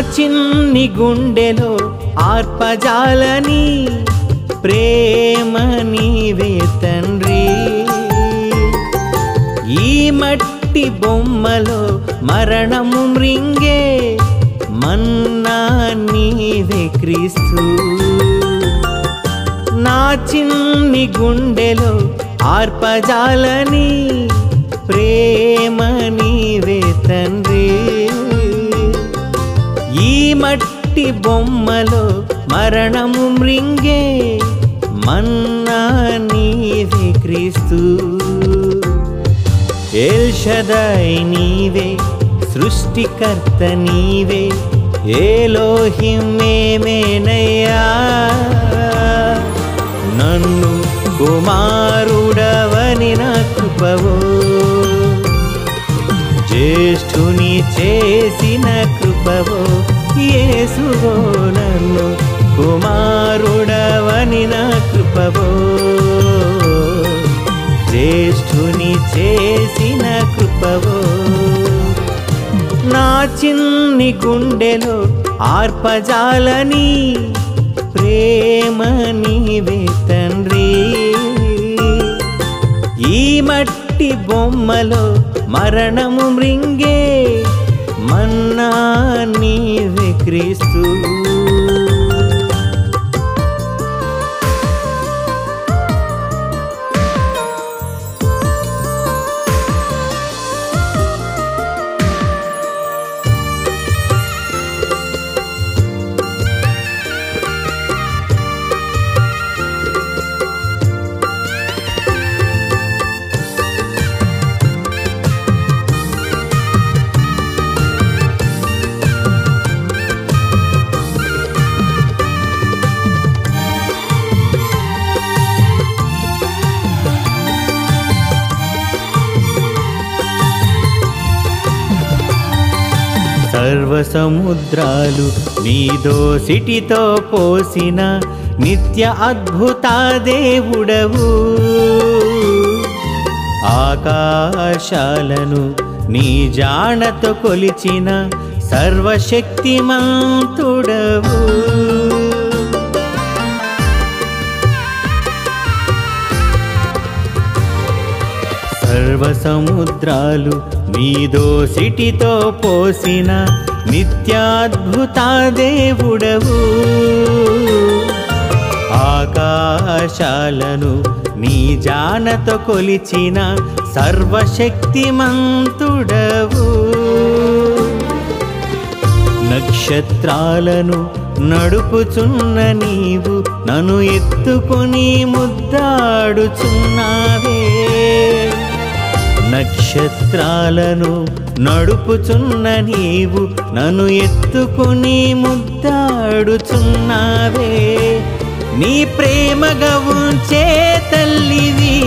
చిన్ని గుండెలో ఆర్పజాలని ప్రేమ నీవే తండ్రి ఈ మట్టి బొమ్మలో మరణము మృంగే మన్నా నీవే క్రీస్తు. నా చిన్ని గుండెలో ఆర్పజాలని ప్రేమ నీవే తండ్రి మట్టి బొమ్మలో మరణము మృంగే మన్నా నీవే క్రీస్తు. ఎల్షదాయ్ నీవే సృష్టికర్త నీవే ఏలోహిమేమేనయ్యా నన్ను కుమారుడవని నా కృపవో. జ్యేష్ఠుని చేసిన కృపవో. యేసువో నన్ను కుమారుడవని నా కృపవో. జ్యేష్ఠుని చేసిన కృపవో. నా చిన్ని గుండెలో ఆర్పజాలని ప్రేమ నీవే తండ్రి. ఈ మట్టి బొమ్మలో మరణము మృంగే మన్నా నీవే సముద్రాలు నీదో సిటితో పోసిన నిత్య అద్భుత దేవుడవు. ఆకాశాలను నీ జానతో కొలిచిన సర్వశక్తిమంతుడవు. సర్వ సముద్రాలు నీదో సిటితో పోసిన నిత్యాద్భుత దేవుడవు ఆకాశాలను నీ జానతో కొలిచిన సర్వశక్తిమంతుడవు. నక్షత్రాలను నడుపుచున్న నీవు నన్ను ఎత్తుకొని ముద్దాడుచున్నావే. నక్షత్రాలను నడుపుచున్న నీవు నన్ను ఎత్తుకుని ముద్దాడుచున్నావే. నీ ప్రేమగా ఉంచే తల్లివి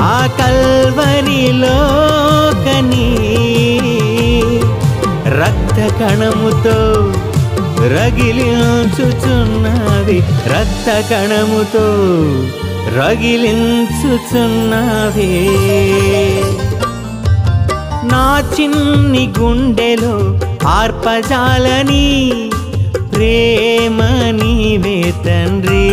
ఆ కల్వరిలో కని. రక్త కణముతో రగిలించుచున్నవి రక్త కణముతో రగిలించుచున్నవే. నా చిన్ని గుండెలో ఆర్పజాలని ప్రేమ నీవే తండ్రి.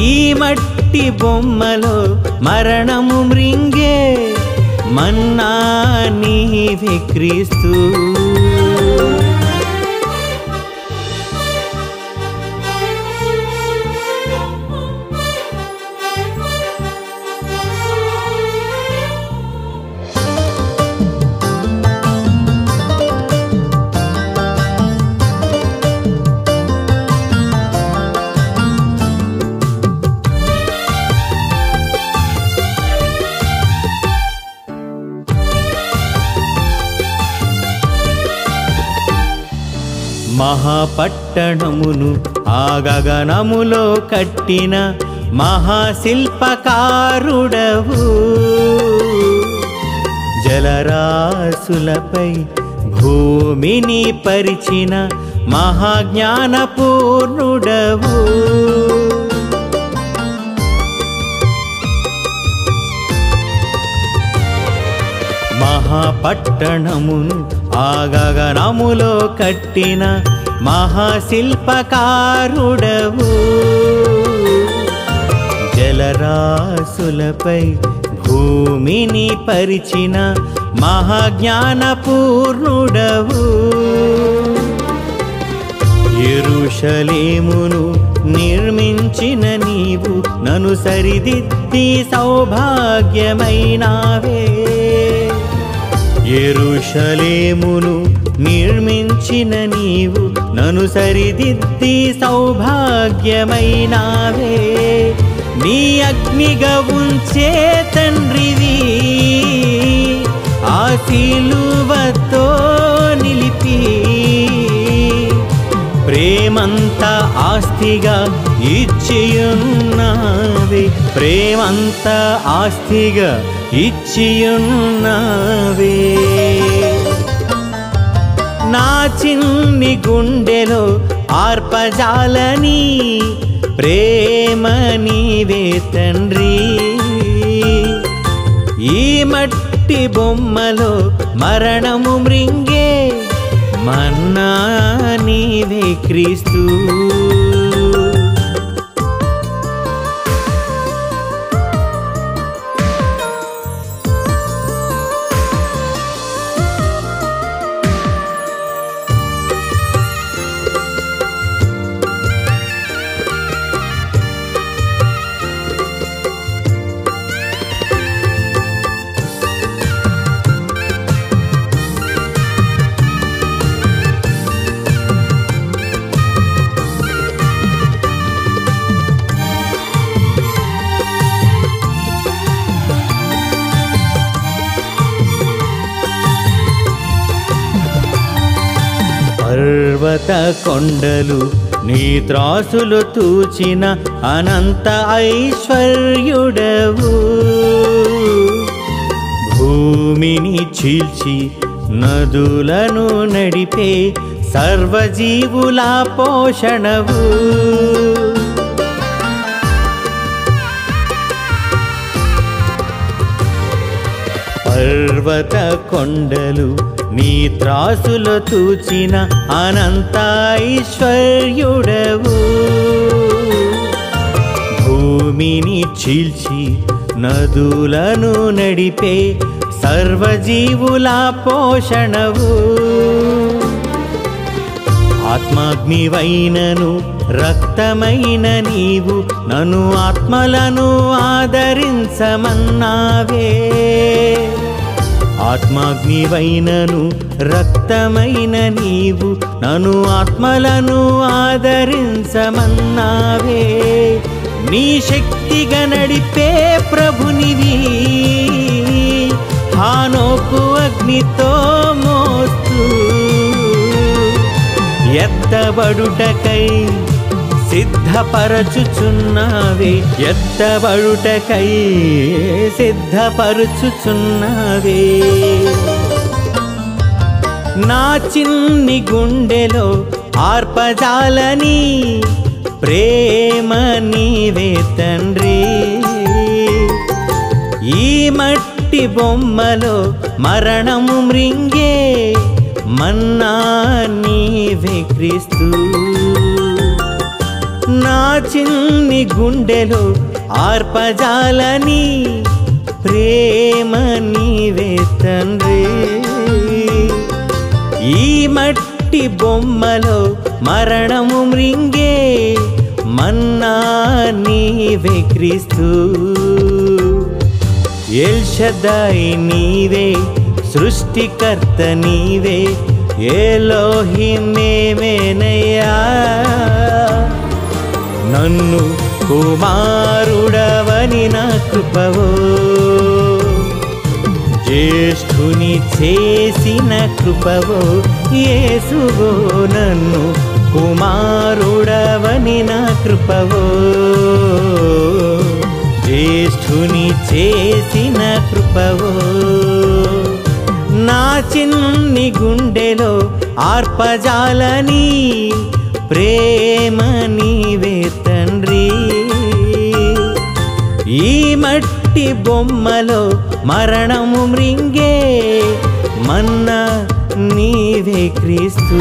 ఈ మట్టి బొమ్మలో మరణము మృంగే మన్నా నీవే క్రీస్తు. మహాపట్టణమును ఆ గగనములో కట్టిన మహాశిల్పకారుడవు. జలరాశులపై భూమిని పరిచిన మహాజ్ఞానపూర్ణుడవు. మహాపట్టణమును ఆ గగనములో కట్టిన మహాశిల్పకారుడవు. జలరాశులపై భూమిని పరిచిన మహాజ్ఞానపూర్ణుడవు. ఎరుషలేమును నిర్మించిన నీవు నను సరిదిద్ది సౌభాగ్యమైనావే. ఎరుషలేమును నిర్మించిన నీవు నను సరిదిద్ది సౌభాగ్యమైనావే. నీ అగ్నిగా ఉంచే తండ్రివి. ఆ శిలువతో నిలిపి. ప్రేమంత ఆస్తిగా ఇచ్చియున్నావే. ప్రేమంత ఆస్తిగా ఇచ్చియున్నావే. నా చిన్ని గుండెలో ఆర్పజాలని ప్రేమ నీవే తండ్రి. ఈ మట్టి బొమ్మలో మరణము మృంగే మన్నా నీవే క్రీస్తు. కొండలు నీ త్రాసులు తూచిన అనంత ఐశ్వర్యుడవు. భూమిని చీల్చి నదులను నడిపే సర్వజీవుల పోషణవు. పర్వత కొండలు నీ త్రాసుల తూచిన అనంత ఐశ్వర్యుడవు భూమిని చీల్చి నదులను నడిపే సర్వజీవుల పోషణవు. ఆత్మాగ్నివైనను రక్తమైన నీవు నన్ను ఆత్మలను ఆదరించమన్నావే. ఆత్మాగ్నివైనను రక్తమైన నీవు నన్ను ఆత్మలను ఆదరించమన్నావే. నీ శక్తిగా నడిపే ప్రభునివి హానోకు అగ్నితో మోస్తూ ఎత్తబడుటకై సిద్ధపరచుచున్నావే ఎత్తబడుటకై సిద్ధపరచుచున్నావే. నా చిన్ని గుండెలో ఆర్పజాలని ప్రేమ నీవే తండ్రి. ఈ మట్టి బొమ్మలో మరణము మృంగే మన్నా నీవే క్రీస్తు. నా చిన్ని గుండెలో ఆర్పజాలని ప్రేమ నీవే తండ్రి. ఈ మట్టి బొమ్మలో మరణము మృంగే మన్నా నీవే క్రీస్తు. ఎల్షదాయి నీవే సృష్టికర్త నీవే ఏలోహిమేమేనయ్యా? నన్ను కుమారుడవని నా కృపవో. జ్యేష్ఠుని చేసిన కృపవో. యేసువో నన్ను కుమారుడవని నా కృపవో. జ్యేష్ఠుని చేసిన కృపవో. నా చిన్ని గుండెలో ఆర్పజాలని ప్రేమని మట్టి బొమ్మలో మరణము మృంగే మన్నా నీవే క్రీస్తు.